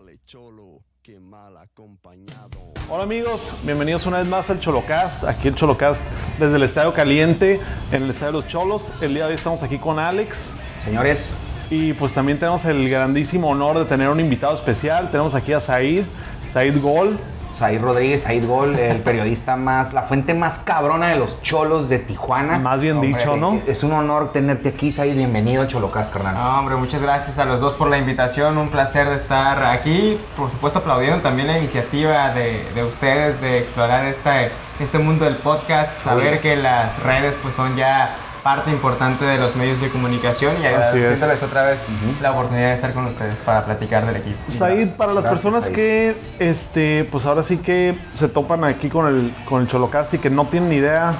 vale cholo que mal acompañado. Hola amigos, bienvenidos una vez más al Cholocast, aquí el Cholocast desde el Estadio Caliente, en el Estadio de los Cholos. El día de hoy estamos aquí con Alex Señores, y pues también tenemos el grandísimo honor de tener un invitado especial. Tenemos aquí a Said, Said Gol. Said Rodríguez, Said Gol, el periodista más, la fuente más cabrona de los cholos de Tijuana. Más bien dicho, ¿no? Es un honor tenerte aquí, Said. Bienvenido a Cholocast, carnal. No, hombre, muchas gracias a los dos por la invitación. Un placer de estar aquí. Por supuesto, aplaudiendo también la iniciativa de, de ustedes de explorar esta, este mundo del podcast. Saber que las redes pues son ya parte importante de los medios de comunicación y agradeciéndoles otra vez la oportunidad de estar con ustedes para platicar del equipo. Said, para las Gracias, personas Said. que, este, pues ahora sí que se topan aquí con el, con el Cholocast y que no tienen ni idea,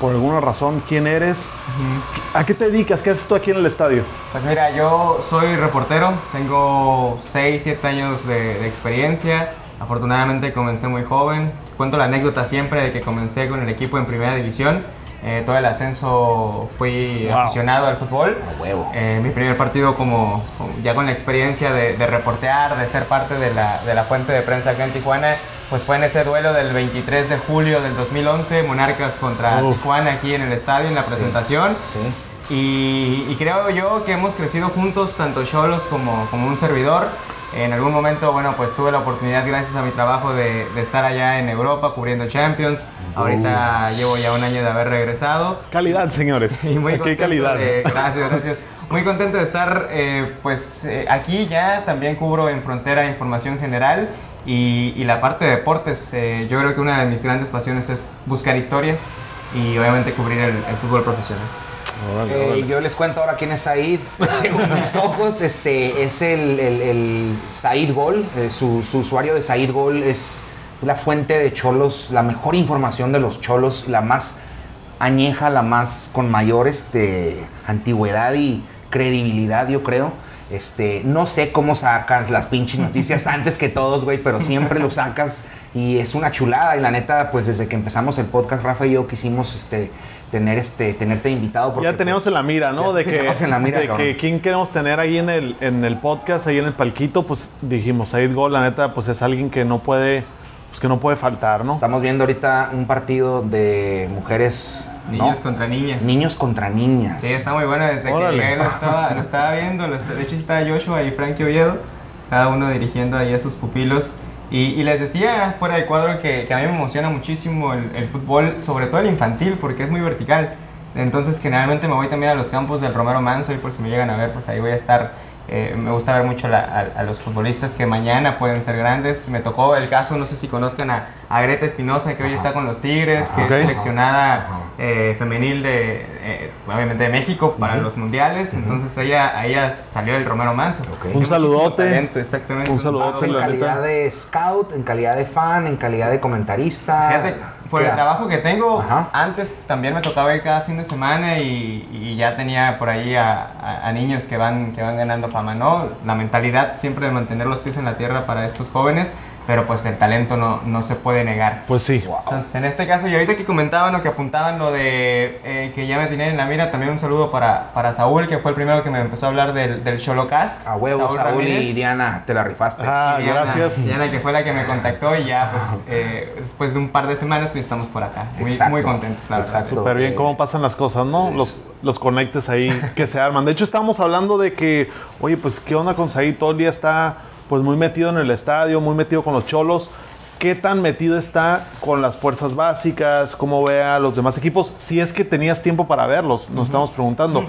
por alguna razón, quién eres, ¿a qué te dedicas? ¿Qué haces tú aquí en el estadio? Pues mira, yo soy reportero, tengo 6, 7 años de, de experiencia. Afortunadamente comencé muy joven. Cuento la anécdota siempre de que comencé con el equipo en primera división. Eh, todo el ascenso fui Wow. aficionado al fútbol. A huevo. Eh, mi primer partido como, ya con la experiencia de, de reportear, de ser parte de la, de la fuente de prensa acá en Tijuana, pues fue en ese duelo del 23 de julio del 2011, Monarcas contra Uf. Tijuana aquí en el estadio, en la presentación. Sí. Y, y creo yo que hemos crecido juntos, tanto Cholos como, como un servidor. En algún momento, bueno, pues tuve la oportunidad, gracias a mi trabajo, de, de estar allá en Europa cubriendo Champions. Ahorita llevo ya un año de haber regresado. Calidad, señores. Y muy contento calidad. de- gracias, gracias. Muy contento de estar, eh, pues, eh, aquí ya también cubro en Frontera Información General y, y la parte de deportes. Eh, yo creo que una de mis grandes pasiones es buscar historias y obviamente cubrir el, el fútbol profesional. Órale, Eh, órale. yo les cuento ahora quién es Said. Según mis ojos, este es el, el, el Said Gol. Eh, su, su usuario de Said Gol es la fuente de cholos, la mejor información de los cholos, la más añeja, la más con mayor este, antigüedad y credibilidad, yo creo. Este, no sé cómo sacas las pinches noticias antes que todos, güey, pero siempre lo sacas y es una chulada. Y la neta, pues desde que empezamos el podcast, Rafa y yo quisimos este, tener este, tenerte invitado. porque, ya tenemos pues, en la mira, ¿no? De que, tenemos en la mira, de que quién queremos tener ahí en el, en el podcast, ahí en el palquito, pues dijimos, Said Gol, la neta, pues es alguien que no puede, pues que no puede faltar, ¿no? Estamos viendo ahorita un partido de mujeres. ¿no? Niños contra niñas. Niños contra niñas. Sí, está muy bueno. Desde Órale. que lo estaba, lo estaba viendo. lo está- de hecho, está Joshua y Frankie Oviedo, cada uno dirigiendo ahí a sus pupilos. Y, y les decía fuera de cuadro que, que a mí me emociona muchísimo el, el fútbol, sobre todo el infantil, porque es muy vertical. Entonces, generalmente me voy también a los campos del Romero Manso y por si me llegan a ver, pues ahí voy a estar. Eh, me gusta ver mucho la- a, a los futbolistas que mañana pueden ser grandes. Me tocó el caso, no sé si conozcan a, a Greta Espinosa, que hoy está con los Tigres, que es seleccionada eh, femenil de, eh, obviamente de México para los mundiales. Entonces ella, ella salió del Romero Manso. Un saludote. talento, exactamente. Un saludote, en calidad de scout, en calidad de fan, en calidad de comentarista. Fíjate, por el trabajo que tengo, Ajá. antes también me tocaba ir cada fin de semana y, y ya tenía por ahí a, a- a niños que van, que van ganando fama, ¿no? La mentalidad siempre de mantener los pies en la tierra para estos jóvenes, pero pues el talento no, no se puede negar. Pues sí. Wow. Entonces, en este caso, y ahorita que comentaban o que apuntaban lo de eh, que ya me tenían en la mira, también un saludo para, para Saúl, que fue el primero que me empezó a hablar del, del Cholocast. A huevo, Saúl, y Diana, te la rifaste. Ah, Diana- gracias. Diana, que fue la que me contactó y ya, pues, eh, después de un par de semanas, pues estamos por acá. Muy, Exacto. muy contentos, la verdad. Exacto. Súper bien eh, cómo pasan las cosas, ¿no? Los, los conectes ahí que se arman. De hecho, estábamos hablando de que, oye, pues, ¿qué onda con Said? Todo el día está, pues, muy metido en el estadio, muy metido con los cholos. ¿Qué tan metido está con las fuerzas básicas? ¿Cómo ve a los demás equipos? Si es que tenías tiempo para verlos, nos estamos preguntando.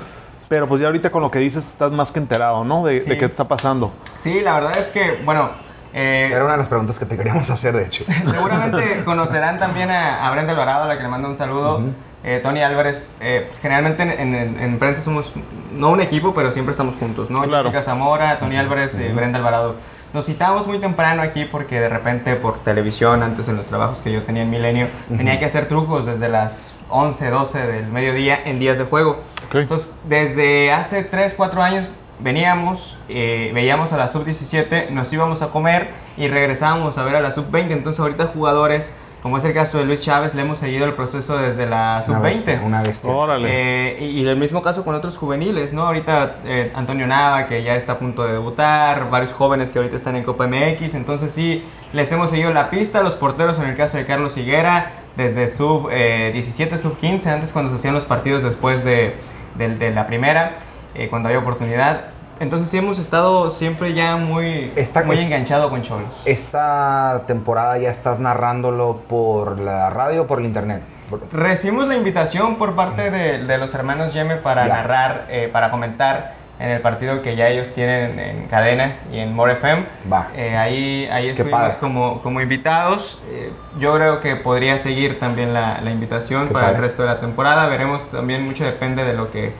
Pero pues ya ahorita con lo que dices estás más que enterado, ¿no? De, Sí. de qué está pasando. Sí, la verdad es que, bueno, eh, Era una de las preguntas que te queríamos hacer, de hecho. Seguramente conocerán también a, a Brenda Alvarado, a la que le mando un saludo. Eh, Tony Álvarez, eh, pues, generalmente en, en- en prensa somos no un equipo, pero siempre estamos juntos, ¿no? Claro. Jessica Zamora, Tony Álvarez, eh, Brenda Alvarado. Nos citamos muy temprano aquí porque de repente por televisión, antes en los trabajos que yo tenía en Milenio, tenía que hacer trucos desde las 11, 12 del mediodía en días de juego. Entonces, desde hace 3, 4 años veníamos, eh, veíamos a la sub-17, nos íbamos a comer y regresábamos a ver a la sub-20. Entonces, ahorita jugadores como es el caso de Luis Chávez, le hemos seguido el proceso desde la Una bestia, sub-20. Una bestia. Órale. Eh, y, y el mismo caso con otros juveniles, ¿no? Ahorita eh, Antonio Nava, que ya está a punto de debutar, varios jóvenes que ahorita están en Copa MX, entonces sí, les hemos seguido la pista, los porteros en el caso de Carlos Higuera, desde sub eh, 17, sub 15, antes cuando se hacían los partidos después de, del- de la primera, eh, cuando había oportunidad. Entonces sí hemos estado siempre ya muy, Está- muy es- enganchado con Cholos. Esta temporada ya estás narrándolo por la radio o por el internet. Recibimos la invitación por parte de, de los hermanos Yeme para Ya. narrar, eh, para comentar en el partido que ya ellos tienen en cadena y en More FM. Va. Eh, ahí ahí estuvimos como, como invitados. Eh, yo creo que podría seguir también la, la invitación Qué para el padre. resto de la temporada. Veremos también, mucho depende de lo que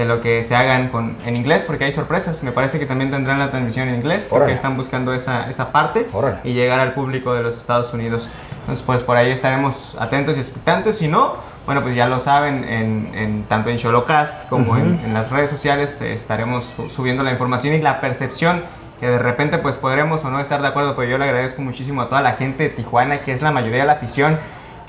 de lo que se hagan con, en inglés, porque hay sorpresas. Me parece que también tendrán la transmisión en inglés, porque Órale. están buscando esa, esa parte Órale. y llegar al público de los Estados Unidos. Entonces, pues por ahí estaremos atentos y expectantes. Si no, bueno, pues ya lo saben, en, en- tanto en Sholocast como en, en las redes sociales eh, estaremos su- subiendo la información y la percepción que de repente pues podremos o no estar de acuerdo, pero yo le agradezco muchísimo a toda la gente de Tijuana, que es la mayoría de la afición,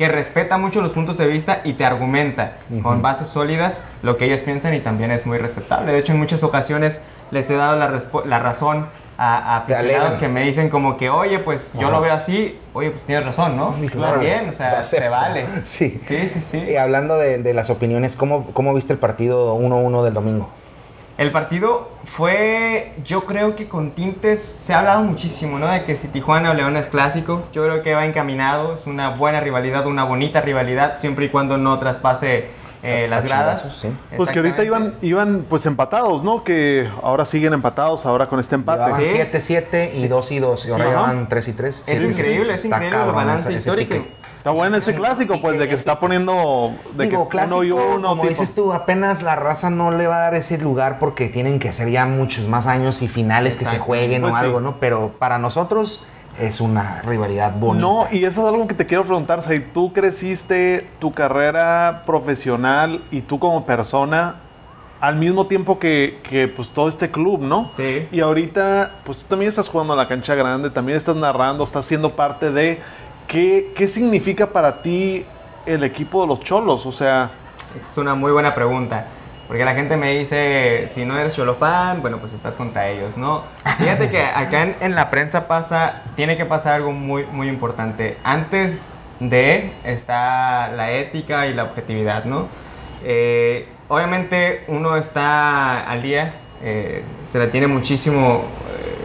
que respeta mucho los puntos de vista y te argumenta con bases sólidas lo que ellos piensan y también es muy respetable. De hecho, en muchas ocasiones les he dado la, la razón a, a aficionados que me dicen como que, oye, pues yo Ajá. lo veo así, oye, pues tienes razón, ¿no? Claro, también, o sea, se vale. Sí. Sí, sí, sí. Y hablando de, de las opiniones, ¿cómo, ¿cómo viste el partido 1-1 del domingo? El partido fue, yo creo que con tintes, se ha hablado muchísimo, ¿no? De que si Tijuana o León es clásico, yo creo que va encaminado, es una buena rivalidad, una bonita rivalidad, siempre y cuando no traspase eh, las gradas. sí. Pues que ahorita iban, iban pues empatados, ¿no? Que ahora siguen empatados, ahora con este empate. Llevaban Sí. 7-7 y 2 y 2. Y ahora llevan 3 y 3. Es increíble, es increíble el balance histórico. Está bueno ese clásico, pues, de que se está poniendo de Digo, que uno y clásico, uno. como tipo- dices tú, apenas la raza no le va a dar ese lugar porque tienen que ser ya muchos más años y finales que se Exacto. jueguen Pues o sí. algo, ¿no? Pero para nosotros es una rivalidad bonita. No, y eso es algo que te quiero preguntar. O sea, tú creciste tu carrera profesional y tú como persona al mismo tiempo que, que, pues todo este club, ¿no? Sí. Y ahorita, pues tú también estás jugando a la cancha grande, también estás narrando, estás siendo parte de... ¿Qué, qué significa para ti el equipo de los Cholos? O sea, Es una muy buena pregunta. Porque la gente me dice, si no eres Cholo fan, bueno, pues estás contra ellos, ¿no? Fíjate que acá en, en la prensa pasa, tiene que pasar algo muy, muy importante. Antes de está la ética y la objetividad, ¿no? Eh, obviamente uno está al día, eh, se le tiene muchísimo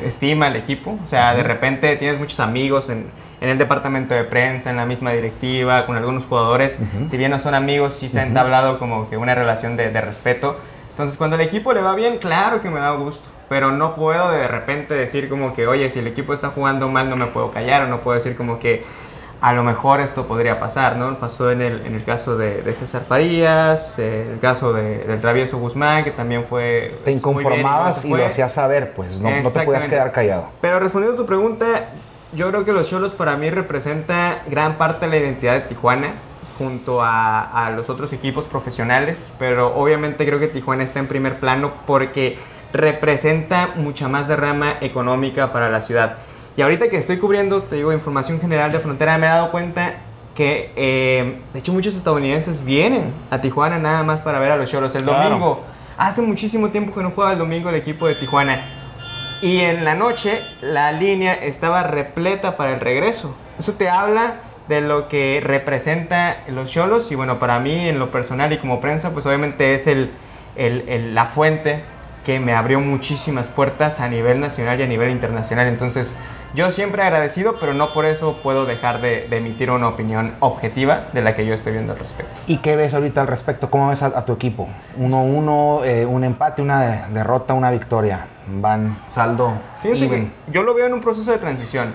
eh, estima al equipo, o sea, de repente tienes muchos amigos en, en el departamento de prensa, en la misma directiva, con algunos jugadores, si bien no son amigos, sí se ha entablado como que una relación de, de respeto. Entonces, cuando el equipo le va bien, claro que me da gusto, pero no puedo de repente decir como que, oye, si el equipo está jugando mal, no me puedo callar, o no puedo decir como que a lo mejor esto podría pasar, ¿no? Pasó en el, en el caso de, de César Farías, eh, el caso de, del Travieso Guzmán, que también fue... Te muy bien inconformabas y, lo hacías saber, pues no, no te podías quedar callado. Pero respondiendo a tu pregunta, yo creo que los Cholos para mí representa gran parte de la identidad de Tijuana junto a, a los otros equipos profesionales, pero obviamente creo que Tijuana está en primer plano porque representa mucha más derrama económica para la ciudad. Y ahorita que estoy cubriendo, te digo, información general de frontera, me he dado cuenta que, eh, de hecho, muchos estadounidenses vienen a Tijuana nada más para ver a los Cholos el Claro. domingo. Hace muchísimo tiempo que no juega el domingo el equipo de Tijuana. Y en la noche la línea estaba repleta para el regreso. Eso te habla de lo que representa los cholos y bueno, para mí en lo personal y como prensa, pues obviamente es el, el- el- la fuente que me abrió muchísimas puertas a nivel nacional y a nivel internacional. Entonces, yo siempre agradecido, pero no por eso puedo dejar de, de emitir una opinión objetiva de la que yo estoy viendo al respecto. ¿Y qué ves ahorita al respecto? ¿Cómo ves a, a tu equipo? 1-1, eh, un empate, una de- derrota, una victoria. Van saldo. Fíjense que yo lo veo en un proceso de transición.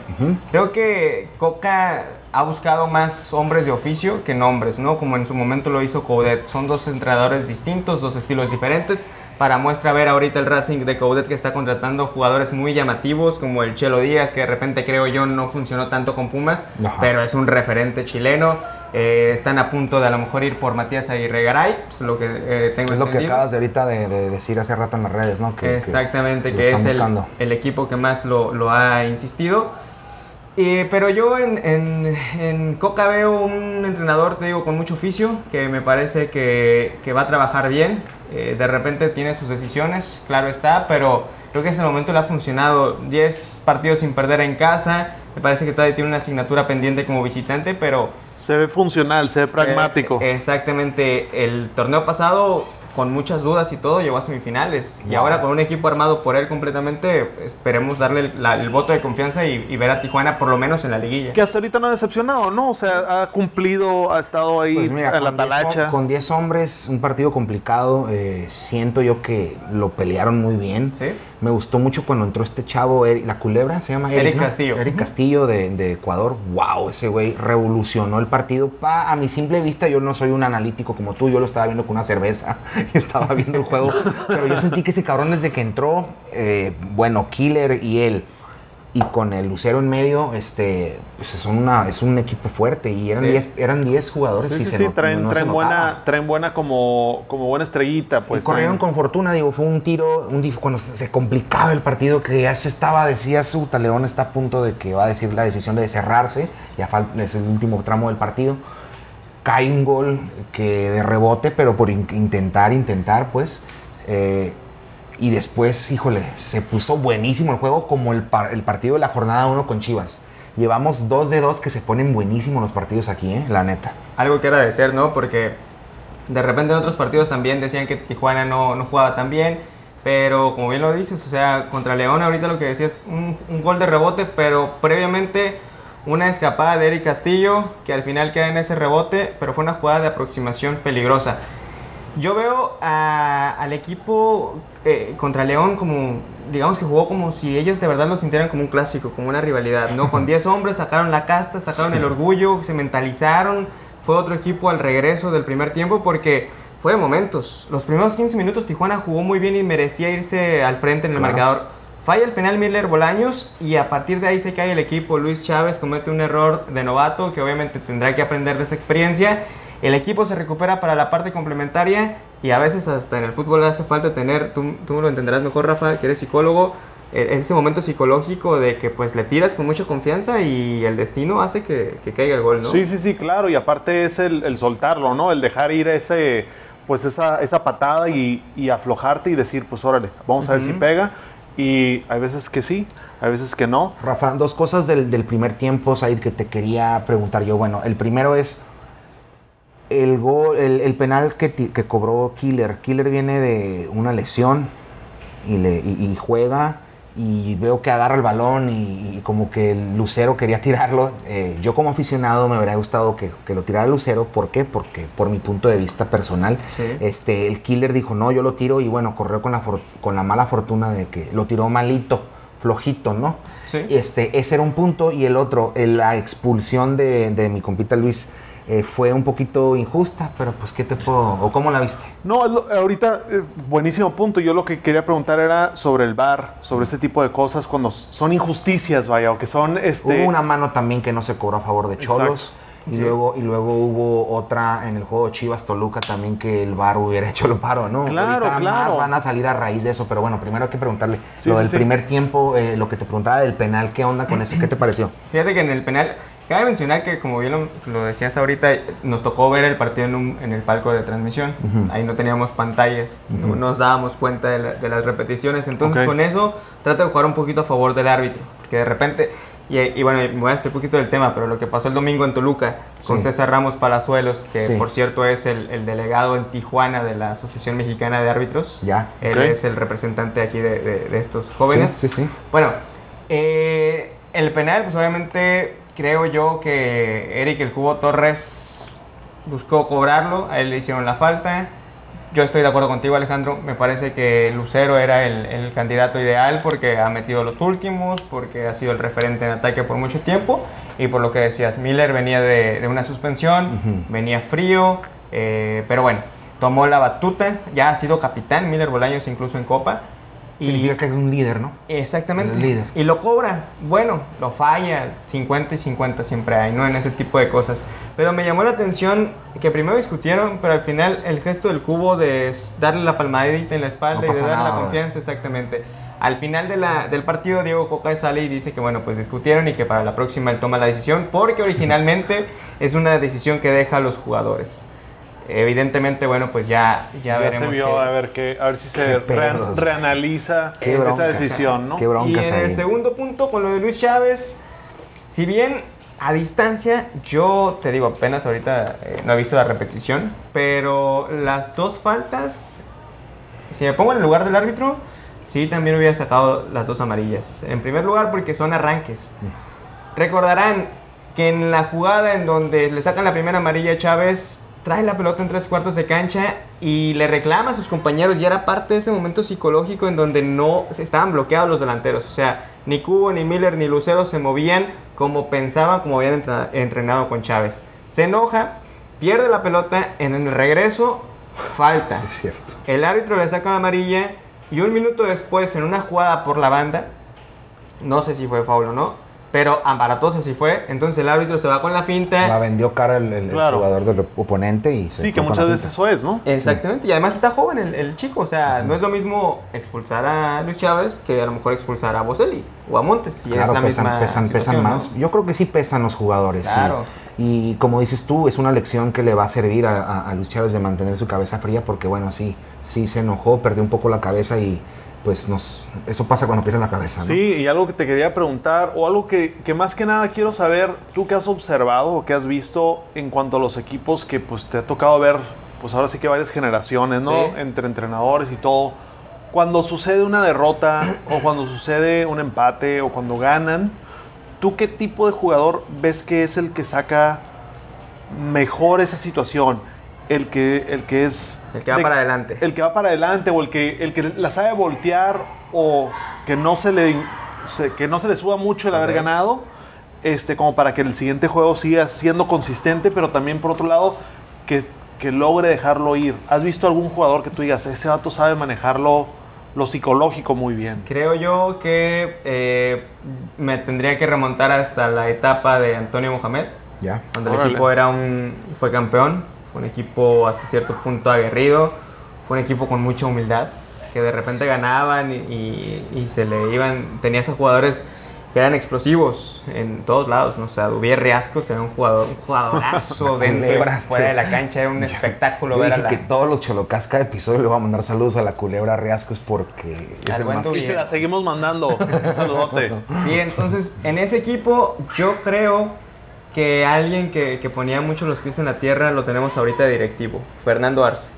Creo que Coca ha buscado más hombres de oficio que nombres, ¿no? Como en su momento lo hizo Coudet. Son dos entrenadores distintos, dos estilos diferentes. Para muestra ver ahorita el Racing de Coudet que está contratando jugadores muy llamativos como el Chelo Díaz, que de repente creo yo no funcionó tanto con Pumas, Ajá. pero es un referente chileno. Eh, están a punto de a lo mejor ir por Matías Aguirre Garay, es lo que eh, tengo Es lo que acabas de ahorita de, de decir hace rato en las redes, ¿no? Que- que Exactamente, que, están es el, el equipo que más lo, lo ha insistido. Eh, pero yo en, en, en Coca veo un entrenador, te digo, con mucho oficio, que me parece que, que va a trabajar bien. Eh, de repente tiene sus decisiones, claro está, pero creo que hasta el momento le ha funcionado. 10 partidos sin perder en casa, me parece que todavía tiene una asignatura pendiente como visitante, pero... Se ve funcional, se ve pragmático. Eh, exactamente, el torneo pasado con muchas dudas y todo, llegó a semifinales. Y ahora con un equipo armado por él completamente, esperemos darle la- el voto de confianza y, y ver a Tijuana por lo menos en la liguilla. Que hasta ahorita no ha decepcionado, ¿no? O sea, ha cumplido, ha estado ahí Pues mira, en la con diez hom- talacha. Con 10 hombres, un partido complicado. eh, siento yo que lo pelearon muy bien. ¿Sí? Me gustó mucho cuando entró este chavo, Eric- la culebra, se llama Eric, Eric ¿no? Castillo. Eric Castillo de, de Ecuador. Wow, ese güey revolucionó el partido. Pa, a mi simple vista, yo no soy un analítico como tú, yo lo estaba viendo con una cerveza, estaba viendo el juego. Pero yo sentí que ese cabrón desde que entró, eh, bueno, Killer y él, y con el Lucero en medio, este, pues son una, es un equipo fuerte y eran Sí. 10 eran 10 jugadores. Sí, y sí, se sí, traen, no traen buena, traen buena como, como buena estrellita, pues. y corrieron traen- con fortuna, digo, fue un tiro, un cuando se complicaba el partido, que ya se estaba, decía su León está a punto de que va a decir la decisión de cerrarse, ya falta, es el último tramo del partido. Cae un gol que de rebote, pero por in- intentar, intentar, pues. eh, y después, híjole, se puso buenísimo el juego, como el, par- el partido de la jornada 1 con Chivas. Llevamos dos de dos que se ponen buenísimos los partidos aquí, ¿eh? la neta. algo que agradecer, ¿no? Porque de repente en otros partidos también decían que Tijuana no, no jugaba tan bien, pero como bien lo dices, o sea, contra León ahorita lo que decía es un, un gol de rebote, pero previamente una escapada de Eric Castillo que al final queda en ese rebote, pero fue una jugada de aproximación peligrosa. Yo veo al equipo eh, contra León como, digamos que jugó como si ellos de verdad lo sintieran como un clásico, como una rivalidad, ¿no? Con 10 hombres sacaron la casta, sacaron el orgullo, se mentalizaron, fue otro equipo al regreso del primer tiempo porque fue de momentos. Los primeros 15 minutos Tijuana jugó muy bien y merecía irse al frente en el Claro. marcador. Falla el penal Miller Bolaños y a partir de ahí se cae el equipo. Luis Chávez comete un error de novato que obviamente tendrá que aprender de esa experiencia. El equipo se recupera para la parte complementaria y a veces hasta en el fútbol hace falta tener, tú, tú lo entenderás mejor Rafa, que eres psicólogo, ese momento psicológico de que pues le tiras con mucha confianza y el destino hace que, que caiga el gol, ¿no? Sí, sí, sí, claro. Y aparte es el, el soltarlo, ¿no? El dejar ir ese, pues esa, esa patada y, y aflojarte y decir, pues órale, vamos a ver si pega. Y hay veces que sí, hay veces que no. Rafa, dos cosas del, del primer tiempo, Said, que te quería preguntar yo. Bueno, el primero es el, gol, el, el penal que, que cobró Killer. Killer viene de una lesión y, le, y, y juega y veo que agarra el balón y, y como que el Lucero quería tirarlo. Eh, yo como aficionado me habría gustado que, que lo tirara Lucero. ¿Por qué? Porque por mi punto de vista personal, Sí. este, el Killer dijo, no, yo lo tiro y bueno, corrió con la, con la mala fortuna de que lo tiró malito, flojito, ¿no? Sí. Este, ese era un punto y el otro, la expulsión de, de mi compita Luis eh, fue un poquito injusta, pero pues ¿qué te puedo, o cómo la viste? No, ahorita, eh, buenísimo punto. Yo lo que quería preguntar era sobre el VAR, sobre ese tipo de cosas cuando son injusticias, vaya, o que son este. Hubo una mano también que no se cobró a favor de Cholos. Exacto. Y, Sí. luego, y luego hubo otra en el juego Chivas Toluca también que el VAR hubiera hecho lo paro, ¿no? Claro, Ahorita claro. más van a salir a raíz de eso, pero bueno, primero hay que preguntarle Sí, lo sí, del sí. primer tiempo, eh, lo que te preguntaba del penal, ¿qué onda con eso? ¿Qué te pareció? Fíjate que en el penal, cabe mencionar que como bien lo, lo decías ahorita, nos tocó ver el partido en, un- en el palco de transmisión. Ahí no teníamos pantallas, no nos dábamos cuenta de, la- de las repeticiones. Entonces con eso trata de jugar un poquito a favor del árbitro. Porque de repente, y, y bueno, me voy a hacer un poquito del tema, pero lo que pasó el domingo en Toluca con Sí. César Ramos Palazuelos, que Sí. por cierto es el, el delegado en Tijuana de la Asociación Mexicana de Árbitros. Ya. Él es el representante aquí de, de- de estos jóvenes. Sí, sí, sí. Bueno, eh, el penal, pues obviamente creo yo que Eric el Cubo Torres buscó cobrarlo, a él le hicieron la falta. Yo estoy de acuerdo contigo, Alejandro. Me parece que Lucero era el, el candidato ideal porque ha metido los últimos, porque ha sido el referente en ataque por mucho tiempo. Y por lo que decías, Miller venía de, de una suspensión, venía frío, eh, pero bueno, tomó la batuta. Ya ha sido capitán Miller Bolaños incluso en Copa. Y- Significa que es un líder, ¿no? Exactamente. El líder. Y lo cobra. Bueno, lo falla. 50 y 50 siempre hay, ¿no? En ese tipo de cosas. Pero me llamó la atención que primero discutieron, pero al final el gesto del cubo de darle la palmadita en la espalda No y de darle la confianza, exactamente. Al final de la- del partido, Diego Coca sale y dice que, bueno, pues discutieron y que para la próxima él toma la decisión, porque originalmente es una decisión que deja a los jugadores. Evidentemente, bueno, pues ya, ya, Ya, veremos. se vio qué- a ver que a ver si se pedos. reanaliza Qué esa bronca. decisión, ¿no? Qué bronca. Y en el segundo punto, con lo de Luis Chávez, si bien a distancia, yo te digo, apenas ahorita eh, no he visto la repetición, pero las dos faltas, si me pongo en el lugar del árbitro, sí también hubiera sacado las dos amarillas. En primer lugar, porque son arranques. Recordarán que en la jugada en donde le sacan la primera amarilla a Chávez, trae la pelota en tres cuartos de cancha y le reclama a sus compañeros. Y era parte de ese momento psicológico en donde no estaban bloqueados los delanteros. O sea, ni Cubo, ni Miller, ni Lucero se movían como pensaban, como habían entrenado con Chávez. Se enoja, pierde la pelota, en el regreso, falta. Sí, es cierto. El árbitro le saca la amarilla y un minuto después, en una jugada por la banda, no sé si fue foul o no, pero Ambaratosa sí fue. Entonces el árbitro se va con la finta. La vendió cara el, el- el Claro. jugador del oponente y se Sí, que muchas la veces eso es, ¿no? Exactamente, y además está joven el, el chico, o sea, no es lo mismo expulsar a Luis Chávez que a lo mejor expulsar a Boselli o a Montes, y es Claro, la pesan, misma pesan, pesan situación, ¿no? más. Yo creo que sí pesan los jugadores. sí. Claro. Y como dices tú, es una lección que le va a servir a, a, a Luis Chávez de mantener su cabeza fría porque, bueno, sí, sí se enojó, perdió un poco la cabeza y pues nos, eso pasa cuando pierdes la cabeza, ¿no? Sí, y algo que te quería preguntar, o algo que, que más que nada quiero saber, tú que has observado o que has visto en cuanto a los equipos que pues te ha tocado ver, pues ahora sí que varias generaciones, ¿no? Sí. Entre entrenadores y todo. Cuando sucede una derrota o cuando sucede un empate o cuando ganan, ¿tú qué tipo de jugador ves que es el que saca mejor esa situación? El que, el que es... El que va de- para adelante. el que va para adelante o el que, el que la sabe voltear o que no se le, se- que no se le suba mucho el haber ganado, este, como para que el siguiente juego siga siendo consistente, pero también por otro lado que, que logre dejarlo ir. ¿Has visto algún jugador que tú digas, ese vato sabe manejarlo lo psicológico muy bien? Creo yo que eh, me tendría que remontar hasta la etapa de Antonio Mohamed, Ya. cuando el equipo era un, fue campeón, fue un equipo hasta cierto punto aguerrido, fue un equipo con mucha humildad, que de repente ganaban y, y- y se le iban, tenía esos jugadores que eran explosivos en todos lados, ¿no? O sea, Dubier Riascos era un jugador, un jugadorazo dentro y Culebra. fuera de la cancha, era un espectáculo Yo ver a dije la... que todos los cholocas cada episodio le voy a mandar saludos a la culebra Riascos porque es el más... Y se la seguimos mandando. Un saludote. Sí, entonces en ese equipo yo creo que alguien que, que ponía mucho los pies en la tierra lo tenemos ahorita de directivo, Fernando Arce.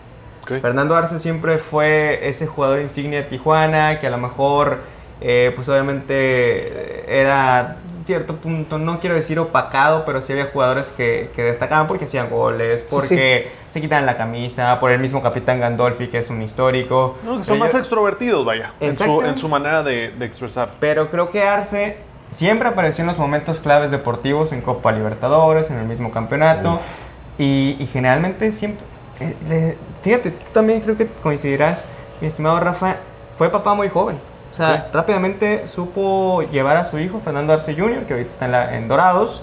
Fernando Arce siempre fue ese jugador insignia de Tijuana que a lo mejor, eh, pues obviamente eh, era cierto punto, no quiero decir opacado, pero sí había jugadores que, que destacaban porque hacían goles, porque se quitaban la camisa, por el mismo capitán Gandolfi que es un histórico. No, que son Pero más yo- extrovertidos, vaya, en su, Exactamente. en su manera de, de expresar. pero creo que Arce siempre apareció en los momentos claves deportivos, en Copa Libertadores, en el mismo campeonato. Y, y generalmente siempre... eh, le- fíjate, tú también creo que coincidirás, mi estimado Rafa, fue papá muy joven. O sea, rápidamente supo llevar a su hijo, Fernando Arce Jr., que ahorita está en, la- en Dorados.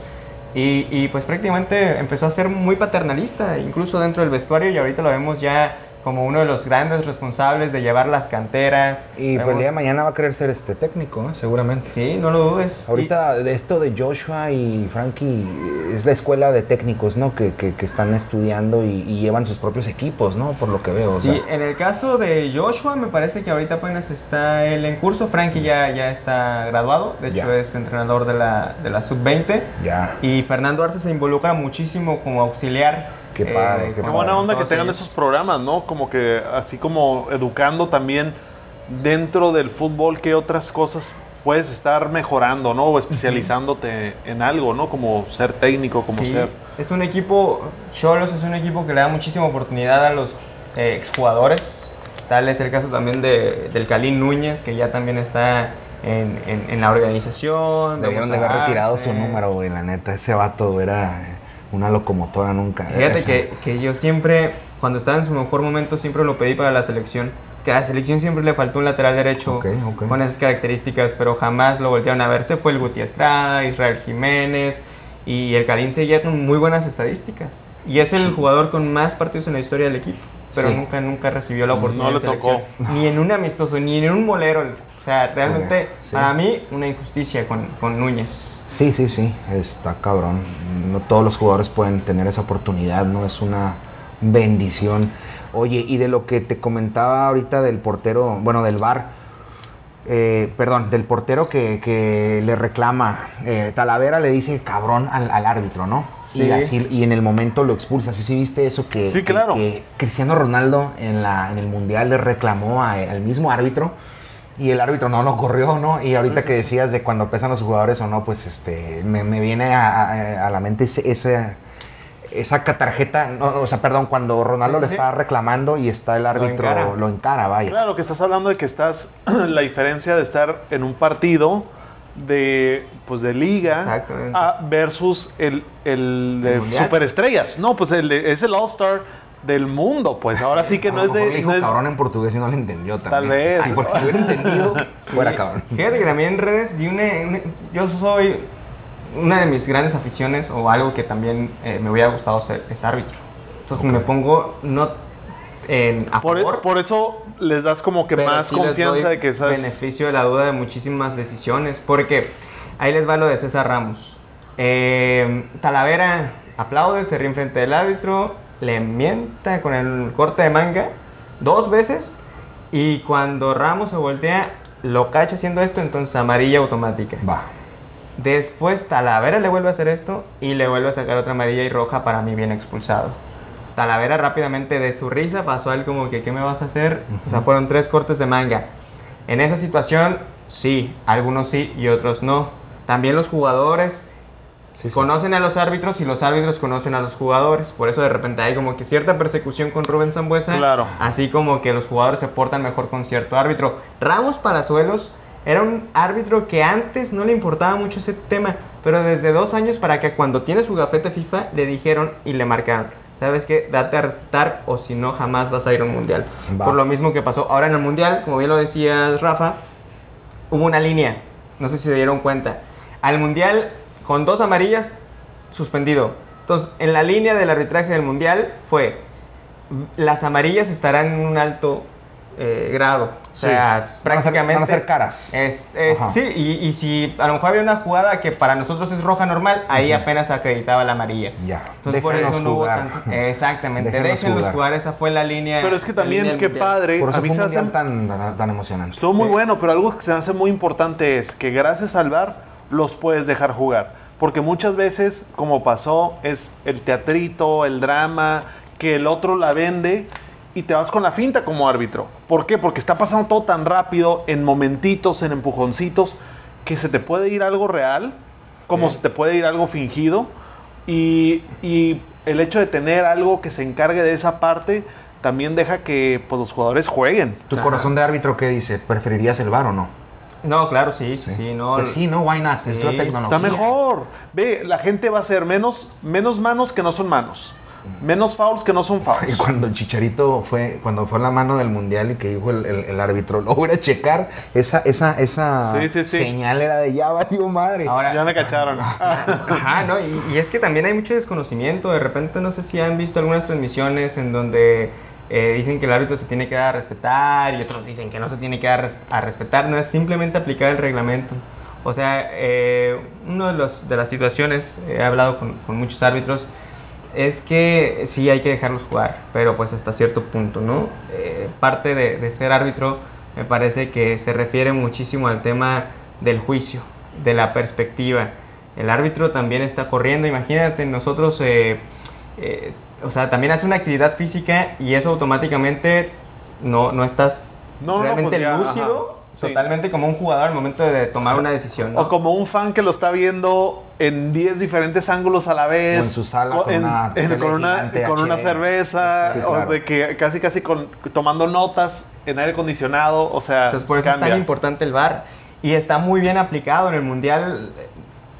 Y, y, pues prácticamente empezó a ser muy paternalista, incluso dentro del vestuario, y ahorita lo vemos ya como uno de los grandes responsables de llevar las canteras. Y pues el día de mañana va a querer ser este técnico, ¿eh? seguramente. Sí, no lo dudes. Ahorita de esto de Joshua y Frankie eh, es la escuela de técnicos, ¿no? Que, que- que están estudiando y, y llevan sus propios equipos, ¿no? Por lo que veo. o Sí, sea. en el caso de Joshua me parece que ahorita apenas está él en curso. Frankie ya, ya está graduado, de hecho Ya. es entrenador de la, de la sub-20. Ya. Y Fernando Arce se involucra muchísimo como auxiliar. Qué padre, qué Qué padre. buena onda que tengan esos programas, ¿no? Como que así como educando también dentro del fútbol, ¿qué otras cosas puedes estar mejorando, ¿no? O especializándote en algo, ¿no? Como ser técnico, como Sí, ser... es un equipo, Cholos es un equipo que le da muchísima oportunidad a los eh, exjugadores. Tal es el caso también de, del Calín Núñez, que ya también está en, en- en la organización. Debieron de haber retirado su número, güey. La neta, ese vato era eh, una locomotora nunca. Fíjate que, que yo siempre, cuando estaba en su mejor momento, siempre lo pedí para la selección. que a la selección siempre le faltó un lateral derecho Ok, ok. con esas características, pero jamás lo voltearon a ver. Se fue el Guti Estrada, Israel Jiménez y el Karim seguía con muy buenas estadísticas. Y es el jugador con más partidos en la historia del equipo, pero Sí. nunca, nunca recibió la No oportunidad. le en selección. tocó. Ni en un amistoso, ni en un molero. O sea, realmente, sí. para mí, una injusticia con, con Núñez. Sí, sí, sí, está cabrón. No todos los jugadores pueden tener esa oportunidad, ¿no? Es una bendición. Oye, y de lo que te comentaba ahorita del portero, bueno, del bar, perdón, del portero que, que le reclama, eh, Talavera le dice cabrón al, al árbitro, ¿no? Sí. Y, así, y en el momento lo expulsa. ¿Sí, sí viste eso? Que, Sí, que- claro. que Cristiano Ronaldo en, la, en el Mundial le reclamó a- al mismo árbitro. Y el árbitro no lo corrió, ¿no? Y ahorita que decías de cuando pesan los jugadores o no, pues este me, me viene a, a- a la mente esa ca- tarjeta, no, o sea, perdón, cuando Ronaldo Sí, le está reclamando y está el árbitro, encara. lo encara, vaya. Claro, que estás hablando de que estás, la diferencia de estar en un partido de, pues de liga a- versus el, el de El superestrellas. No, pues el de- es el All-Star del mundo, pues ahora sí que no lo es de... le dijo no es- cabrón en portugués y no lo entendió también. Tal vez. Ay, porque si lo hubiera entendido, fuera cabrón. Fíjate que también en redes di una, una- yo soy una de mis grandes aficiones o algo que también eh, me hubiera gustado ser es árbitro. Entonces me pongo no en a por, favor, por eso les das como que más sí confianza de que sabes... beneficio de la duda de muchísimas decisiones porque ahí les va lo de César Ramos. Eh, Talavera aplaude, se ríe enfrente del árbitro, le mienta con el corte de manga dos veces y cuando Ramos se voltea lo cacha haciendo esto, entonces amarilla automática. Va. Después Talavera le vuelve a hacer esto y le vuelve a sacar otra amarilla y roja para mí bien expulsado. Talavera rápidamente de su risa pasó a él como que ¿qué me vas a hacer? O sea, fueron tres cortes de manga. En esa situación, sí, algunos sí y otros no. También los jugadores Sí, sí. conocen a los árbitros y los árbitros conocen a los jugadores. Por eso de repente hay como que cierta persecución con Rubén Zambuesa. Claro. Así como que los jugadores se portan mejor con cierto árbitro. Ramos Palazuelos era un árbitro que antes no le importaba mucho ese tema, pero desde dos años para que cuando tiene su gafete FIFA le dijeron y le marcaron. ¿Sabes qué? Date a respetar o si no jamás vas a ir a un mundial. Va. Por lo mismo que pasó ahora en el mundial, como bien lo decías Rafa, hubo una línea, no sé si se dieron cuenta. Al mundial, con dos amarillas, suspendido. Entonces, en la línea del arbitraje del mundial fue, las amarillas estarán en un alto eh, grado. O Sí. sea, Van a ser- prácticamente... van a ser caras. Es, es- sí, y, y si a lo mejor había una jugada que para nosotros es roja normal, ahí apenas acreditaba la amarilla. Ya. Entonces por eso no jugar. hubo tanto... Exactamente, Déjenos déjenlos jugar. jugar. esa fue la línea... Pero es que también, qué mundial. padre. Por eso a mí fue se hace tan, tan, tan emocionante. Estuvo muy Sí. bueno, pero algo que se me hace muy importante es que gracias al VAR los puedes dejar jugar. Porque muchas veces, como pasó, es el teatrito, el drama, que el otro la vende y te vas con la finta como árbitro. ¿Por qué? Porque está pasando todo tan rápido, en momentitos, en empujoncitos, que se te puede ir algo real, como Sí. se te puede ir algo fingido. Y, y el hecho de tener algo que se encargue de esa parte también deja que pues, los jugadores jueguen. ¿Tu corazón de árbitro qué dice? ¿Preferirías el bar o no? No, claro, sí, sí, sí, no. Pues sí, ¿no? Why not? es la tecnología. Está mejor. Ve, la gente va a hacer menos, menos manos que no son manos. Menos fouls que no son Y fouls. cuando el Chicharito fue, cuando fue la mano del mundial y que dijo el, el- el árbitro, lo voy a checar, esa, esa, esa Sí, sí, sí. señal era de ya valió madre. Ahora, Ya me cacharon. Ajá, ¿no? Y, y es que también hay mucho desconocimiento. De repente, no sé si han visto algunas transmisiones en donde eh, dicen que el árbitro se tiene que dar a respetar y otros dicen que no se tiene que dar a respetar. No es simplemente aplicar el reglamento. O sea, eh, una de, los- de las situaciones, he hablado con, con muchos árbitros, es que sí hay que dejarlos jugar, pero pues hasta cierto punto, ¿no? Eh, parte de, de ser árbitro me parece que se refiere muchísimo al tema del juicio, de la perspectiva. El árbitro también está corriendo, imagínate, nosotros, eh, eh, o sea, también hace una actividad física y eso automáticamente no, no estás No, no, realmente pues ya, lúcido, ajá, sí. totalmente como un jugador al momento de tomar una decisión. ¿no? O como un fan que lo está viendo en 10 diferentes ángulos a la vez. O en su sala con en- una en- con, una, con una cerveza. Sí, O claro. de que casi, casi con, tomando notas en aire acondicionado. O sea, Entonces por eso es cambia. tan importante el VAR. Y está muy bien aplicado en el Mundial.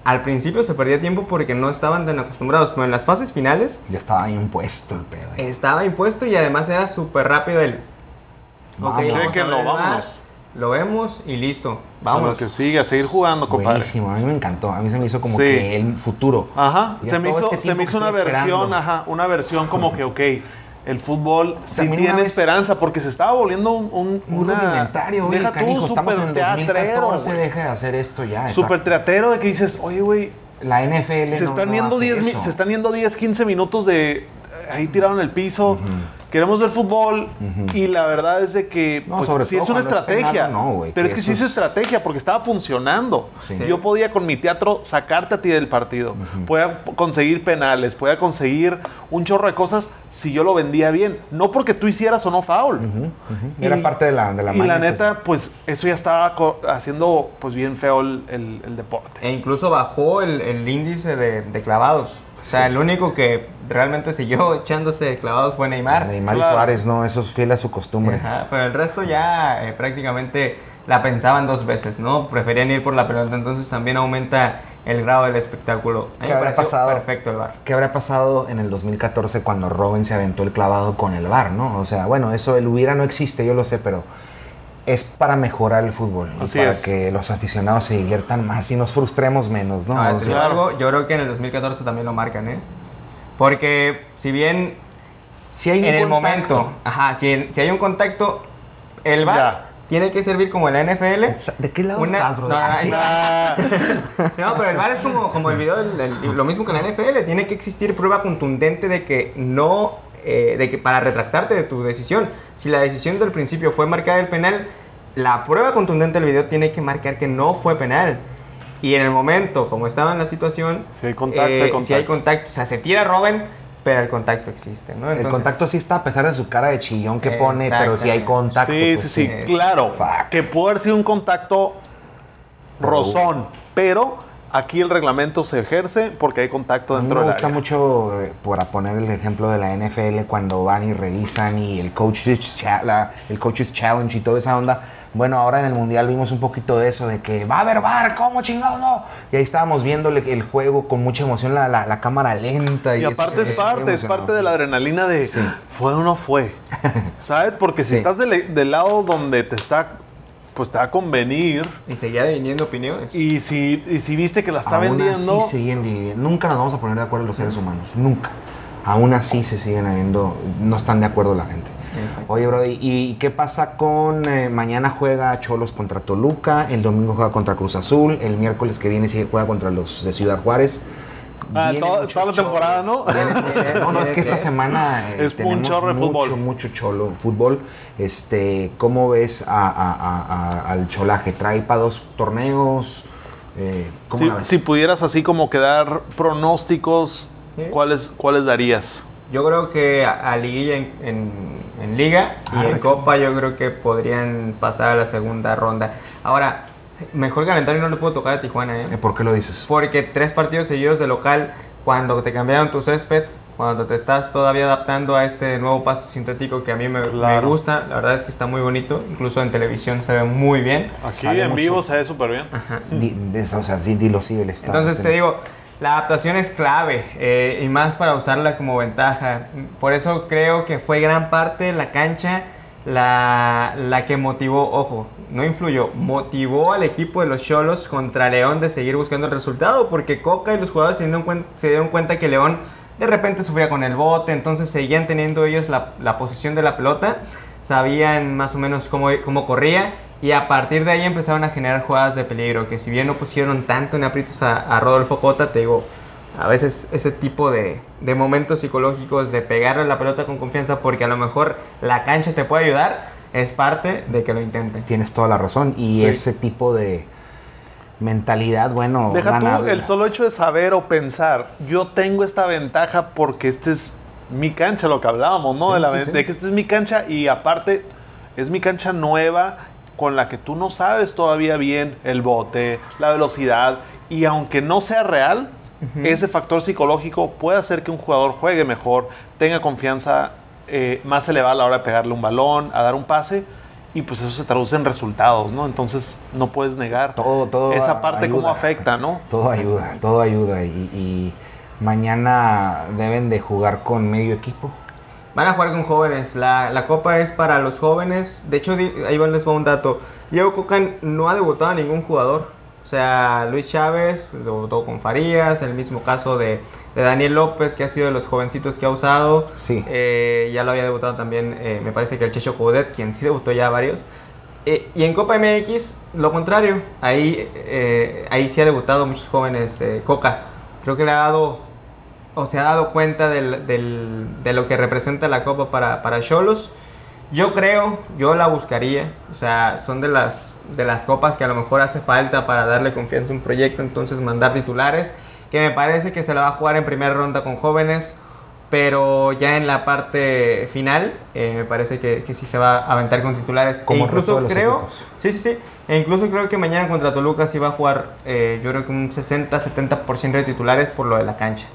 Al principio se perdía tiempo porque no estaban tan acostumbrados, pero en las fases finales Ya estaba impuesto el pedo. eh. estaba impuesto y además era súper rápido el... Ok, Vamos. vamos a ver vámonos. Lo vemos y listo. Vamos. Vámonos. que sigue, a seguir jugando, compadre. Buenísimo, a mí me encantó. A mí se me hizo como Sí. que el futuro. Ajá, Ya se me, hizo, este se me hizo una versión, esperando. ajá, una versión como que, ok, el fútbol sí También tiene esperanza porque se estaba volviendo un, un, Muy una- rudimentario, oye, deja canijo, tú, estamos súper en teatrero, 2014, güey. deja de hacer esto ya. Súper teatero de que dices, oye, güey, La NFL se, no- están no yendo hace 10, mi- eso. se están yendo 10, 15 minutos de ahí tirado en el piso. Queremos ver fútbol y la verdad es de que No, pues, sobre sí todo es una es estrategia. no, güey, pero que es que sí es estrategia porque estaba funcionando. Sí. Yo podía con mi teatro sacarte a ti del partido. Podía conseguir penales, podía conseguir un chorro de cosas si yo lo vendía bien. No porque tú hicieras o no foul. Era parte de la, de la y la maña, pues. neta, pues eso ya estaba haciendo pues bien feo el, el- el deporte. E incluso bajó el, el índice de, de clavados. O sea, el único que realmente siguió echándose clavados fue Neymar. Neymar y. Suárez, no, eso es fiel a su costumbre. Ajá, pero el resto ya eh, prácticamente la pensaban dos veces, ¿no? Preferían ir por la pelota, entonces también aumenta el grado del espectáculo. A mí ¿Qué me habrá pasado? perfecto el bar. ¿Qué habrá pasado en el 2014 cuando Robin se aventó el clavado con el bar, no? O sea, bueno, eso el hubiera no existe, yo lo sé, pero es para mejorar el fútbol y para es. que los aficionados se diviertan más y nos frustremos menos, ¿no? Ahora, O sea, algo, yo creo que en el 2014 también lo marcan, ¿eh? Porque si bien si hay un en el contacto, momento, ajá, si, en- si hay un contacto, el bar Ya. tiene que servir como la NFL. ¿De qué lado Una- estás, bro? no, Ah, sí. Ah, No, pero el VAR es como, como el video, del- del- lo mismo que la NFL. Tiene que existir prueba contundente de que no, eh, de que para retractarte de tu decisión. Si la decisión del principio fue marcar el penal, la prueba contundente del video tiene que marcar que no fue penal. Y en el momento, como estaba en la situación, Si hay contacto, hay eh, si contacto. hay contacto, o sea, se tira Robin, pero el contacto existe, ¿no? el contacto sí está a pesar de su cara de chillón que pone, pero si hay contacto. sí, pues sí, sí, sí. claro. Fuck. Que pudo haber sido un contacto rozón, pero aquí el reglamento se ejerce porque hay contacto A mí dentro me gusta área. mucho, eh, para poner el ejemplo de la NFL, cuando van y revisan y el coach's, la- el coach's challenge y toda esa onda. Bueno, ahora en el Mundial vimos un poquito de eso, de que va a haber bar, ¿cómo chingado no? Y ahí estábamos viéndole el juego con mucha emoción, la, la- la cámara lenta. Y, Y aparte es parte, es parte de la adrenalina de fue o no fue. ¿Sabes? Porque si Sí. estás del, del lado donde te está, pues te va a convenir. Y seguía viniendo opiniones. Y si, y si viste que la está Aún vendiendo, así siguen dividiendo. Nunca nos vamos a poner de acuerdo los seres humanos, nunca. Aún así se siguen habiendo, no están de acuerdo la gente. Exacto. Oye, Brody, ¿y qué pasa con eh, mañana juega Cholos contra Toluca, el domingo juega contra Cruz Azul, el miércoles que viene sí juega contra los de Ciudad Juárez? Ah, toda- la temporada, ¿no? No, no, es que esta Es- semana eh, es un tenemos chorro de mucho, fútbol. mucho cholo fútbol. Este, ¿cómo ves a- a- a- a- al cholaje? ¿Trae para dos torneos? Eh, ¿Cómo si, la ves? si pudieras así como quedar pronósticos. ¿cuáles, ¿cuáles darías? Yo creo que a, a Liguilla en, en- en Liga y Ah, en Copa yo creo que podrían pasar a la segunda ronda. Ahora, mejor calendario no le puedo tocar a Tijuana, ¿eh? ¿Por qué lo dices? Porque tres partidos seguidos de local, cuando te cambiaron tu césped, cuando te estás todavía adaptando a este nuevo pasto sintético que a mí me, me Claro. gusta, la verdad es que está muy bonito, incluso en televisión se ve muy bien. Aquí Sale en mucho. vivo se ve súper bien. De- o sea, sí, dilo, sí, el estado. Entonces te digo, la adaptación es clave eh, y más para usarla como ventaja. Por eso creo que fue gran parte la cancha la, la que motivó, ojo, no influyó, motivó al equipo de los Cholos contra León de seguir buscando el resultado porque Coca y los jugadores se dieron, cuenta que León de repente sufría con el bote, entonces seguían teniendo ellos la, la posesión de la pelota, sabían más o menos cómo, cómo corría y a partir de ahí empezaron a generar jugadas de peligro, que si bien no pusieron tanto en aprietos a, a Rodolfo Cota, te digo, a veces ese tipo de, de momentos psicológicos de pegarle la pelota con confianza porque a lo mejor la cancha te puede ayudar, es parte de que lo intenten. Tienes toda la razón. Y Sí. ese tipo de mentalidad, bueno, Deja tú el solo hecho de saber o pensar, yo tengo esta ventaja porque este es mi cancha, lo que hablábamos, ¿no? Sí, de, la sí. de que esta es mi cancha y aparte es mi cancha nueva con la que tú no sabes todavía bien el bote, la velocidad y aunque no sea real, ese factor psicológico puede hacer que un jugador juegue mejor, tenga confianza eh, más elevada a la hora de pegarle un balón, a dar un pase. Y pues eso se traduce en resultados, ¿no? Entonces no puedes negar Todo- todo esa parte cómo afecta, ¿no? Todo ayuda, todo ayuda. Y, y mañana deben de jugar con medio equipo. Van a jugar con jóvenes. La, la copa es para los jóvenes. De hecho, ahí les va un dato. Diego Coca no ha debutado a ningún jugador. O sea, Luis Chávez pues, debutó con Farías, el mismo caso de, de Daniel López, que ha sido de los jovencitos que ha usado. Sí. Eh, ya lo había debutado también, eh, me parece que el Checho Coudet, quien sí debutó ya varios. Eh, y en Copa MX, lo contrario. Ahí, eh, ahí sí ha debutado muchos jóvenes eh, Coca. Creo que le ha dado, o se ha dado cuenta del- del- de lo que representa la Copa para para Cholos. Yo creo, yo la buscaría. O sea, son de las, de las copas que a lo mejor hace falta para darle confianza a un proyecto. Entonces, mandar titulares. Que me parece que se la va a jugar en primera ronda con jóvenes. Pero ya en la parte final, eh, me parece que, que sí se va a aventar con titulares. Como e incluso creo, equipos. sí, sí, sí. E incluso creo que mañana contra Toluca sí va a jugar, eh, yo creo que un 60-70% de titulares por lo de la cancha.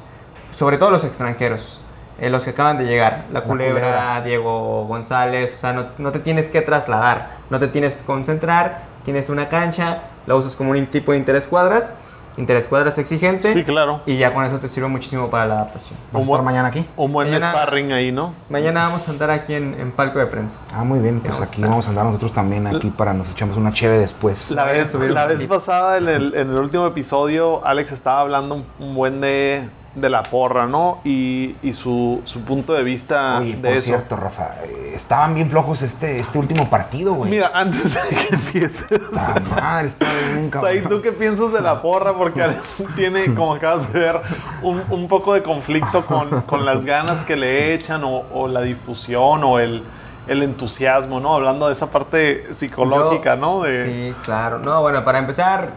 Sobre todo los extranjeros, eh, los que acaban de llegar. La, culebra, Culebra. Diego González, o sea, no, no te tienes que trasladar, no te tienes que concentrar, tienes una cancha, la usas como un tipo de interescuadras, interescuadras exigente. Sí, claro. Y ya con eso te sirve muchísimo para la adaptación. ¿Vas a Un buen- estar mañana aquí? Un buen Mañana- sparring ahí, ¿no? Mañana vamos a andar aquí en, en palco de prensa. Ah, muy bien, pues Vamos aquí vamos a andar nosotros también aquí para nos echamos una cheve después. La vez, la vez pasada, en el, en el último episodio, Alex estaba hablando un, un buen de, de la porra, ¿no? Y, y su, su punto de vista Oye, de por eso. cierto, Rafa, estaban bien flojos este, este último partido, güey. Mira, antes de que empieces, La madre, está bien cabrón. Said, ¿tú qué piensas de la porra? Porque Alex tiene, como acabas de ver, un, un poco de conflicto con, con las ganas que le echan o, o la difusión o el, el entusiasmo, ¿no? Hablando de esa parte psicológica, Yo- ¿no? De, Sí, claro. No, bueno, para empezar,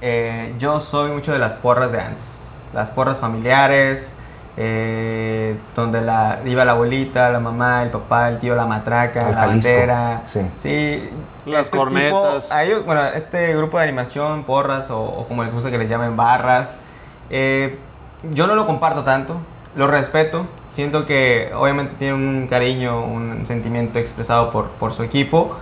eh, yo soy mucho de las porras de antes. Las porras familiares, eh, donde la, iba la abuelita, la mamá, el papá, el tío, la matraca, Al la Jalisco, bandera. sí. Las cornetas. a ellos, bueno, este grupo de animación, porras o, o como les gusta que les llamen barras, eh, yo no lo comparto tanto, lo respeto, siento que obviamente tienen un cariño, un sentimiento expresado por, por su equipo.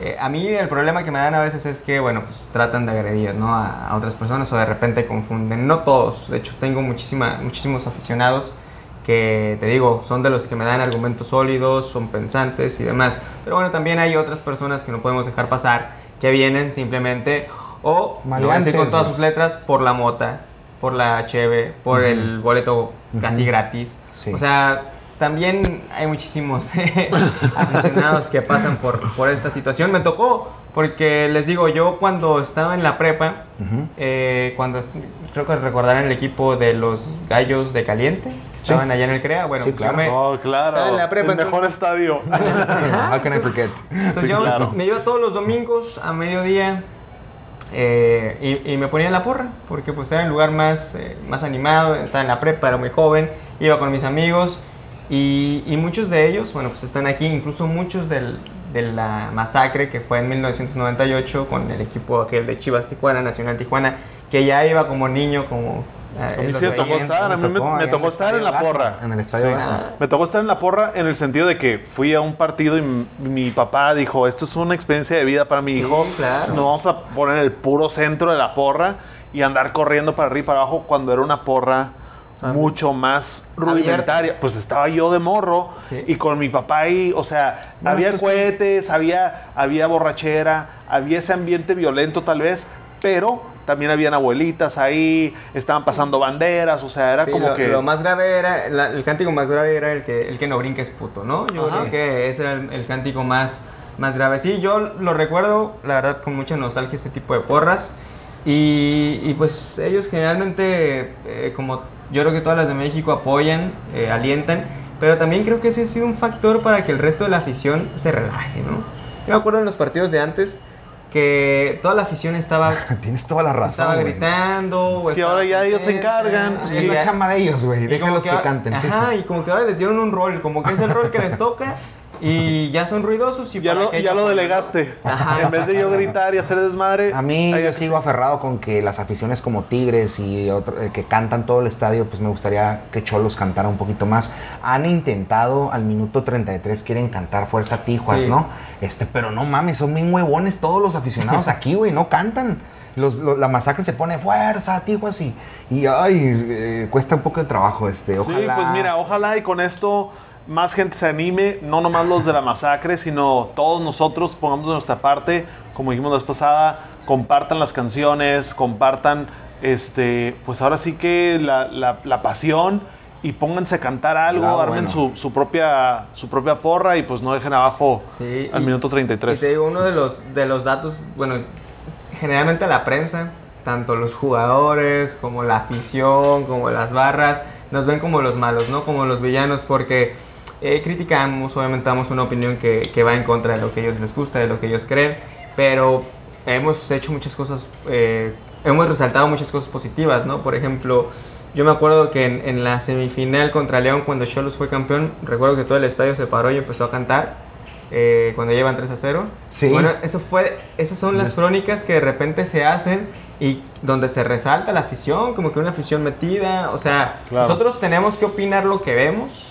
Eh, a mí el problema que me dan a veces es que, bueno, pues tratan de agredir, ¿no? A, a otras personas o de repente confunden. No todos, de hecho tengo muchísima, muchísimos aficionados que, te digo, son de los que me dan argumentos sólidos, son pensantes y demás. Pero bueno, también hay otras personas que no podemos dejar pasar, que vienen simplemente, o, no con todas sus letras, por la mota, por la cheve, por el boleto casi Ujú. gratis. Sí. O sea, también hay muchísimos aficionados que pasan por, por esta situación. Me tocó, porque les digo, yo cuando estaba en la prepa, Ujú. eh, cuando creo que recordarán el equipo de los Gallos de Caliente, que Sí. estaban allá en el CREA. Bueno, Sí, pues yo claro. me- Oh, claro. estaba en la prepa, el mejor entonces- estadio. How can I forget? entonces Sí, yo claro. me iba todos los domingos a mediodía eh, y, y me ponía en la porra, porque pues era el lugar más, eh, más animado, estaba en la prepa, era muy joven, iba con mis amigos y, y muchos de ellos, bueno, pues están aquí, incluso muchos del, de la masacre que fue en 1998 con el equipo aquel de Chivas Tijuana, Nacional Tijuana, que ya iba como niño, como... eh, A mí sí me tocó estar, a mí me, tocó estar en la porra. En el Estadio. Me tocó estar en la porra en el sentido de que fui a un partido y mi papá dijo, esto es una experiencia de vida para mi Sí, hijo. claro. Nos vamos a poner el puro centro de la porra y andar corriendo para arriba y para abajo cuando era una porra mucho más rudimentaria. Pues estaba yo de morro Sí. y con mi papá ahí, o sea, No, había sí. cohetes, había, había borrachera, había ese ambiente violento tal vez, pero también habían abuelitas ahí, estaban pasando banderas, o sea, era como lo, que... lo más grave era, la- el cántico más grave era el que, el que no brinque es puto, ¿no? Yo Ajá. creo que ese era el, el cántico más, más grave. Sí, yo lo recuerdo, la verdad, con mucha nostalgia ese tipo de porras. Y, y, pues ellos generalmente, eh, como yo creo que todas las de México apoyan, eh, alientan, pero también creo que ese ha sido un factor para que el resto de la afición se relaje, ¿no? Yo me acuerdo en los partidos de antes que toda la afición estaba, Tienes toda la razón. estaba güey. gritando. Es que estaba ahora ya ellos se encargan, pues, Es la chamba de ellos, güey. Déjalos que, ahora- canten. sí. Ajá, y como que ahora les dieron un rol, como que es el rol que les toca y ya son ruidosos y Ya para lo, ya lo delegaste. Ajá, en vez de yo gritar y hacer desmadre. A mí yo sigo aferrado con que las aficiones como Tigres y otro- eh, que cantan todo el estadio, pues me gustaría que Cholos cantara un poquito más. Han intentado al minuto 33, quieren cantar Fuerza Tijuas, Sí. ¿no? Este, pero no mames, son bien huevones todos los aficionados aquí, güey, no cantan. Los, lo- la masacre se pone Fuerza Tijuas y, y ay, eh, cuesta un poco de trabajo, este, Sí, ojalá. pues mira, ojalá y con esto más gente se anime, no nomás los de la masacre, sino todos nosotros pongamos de nuestra parte, como dijimos la vez pasada, compartan las canciones, compartan, este, pues ahora sí que la, la- la pasión y pónganse a cantar algo, Ah, armen bueno. su, su propia, su propia porra y pues no dejen abajo Sí, al y- minuto Y 33. te digo, uno de los, de los datos, bueno, generalmente la prensa, tanto los jugadores como la afición, como las barras, nos ven como los malos, ¿no? Como los villanos, porque eh, criticamos, obviamente damos una opinión que, que va en contra de lo que ellos les gusta, de lo que ellos creen, pero hemos hecho muchas cosas, eh, hemos resaltado muchas cosas positivas, ¿no? Por ejemplo, yo me acuerdo que en, en la semifinal contra León, cuando Cholos fue campeón, recuerdo que todo el estadio se paró y empezó a cantar. eh, cuando llevan 3 a 0. Sí. Bueno, eso fue, esas son las crónicas que de repente se hacen y donde se resalta la afición, como que una afición metida. O sea, Claro. nosotros tenemos que opinar lo que vemos,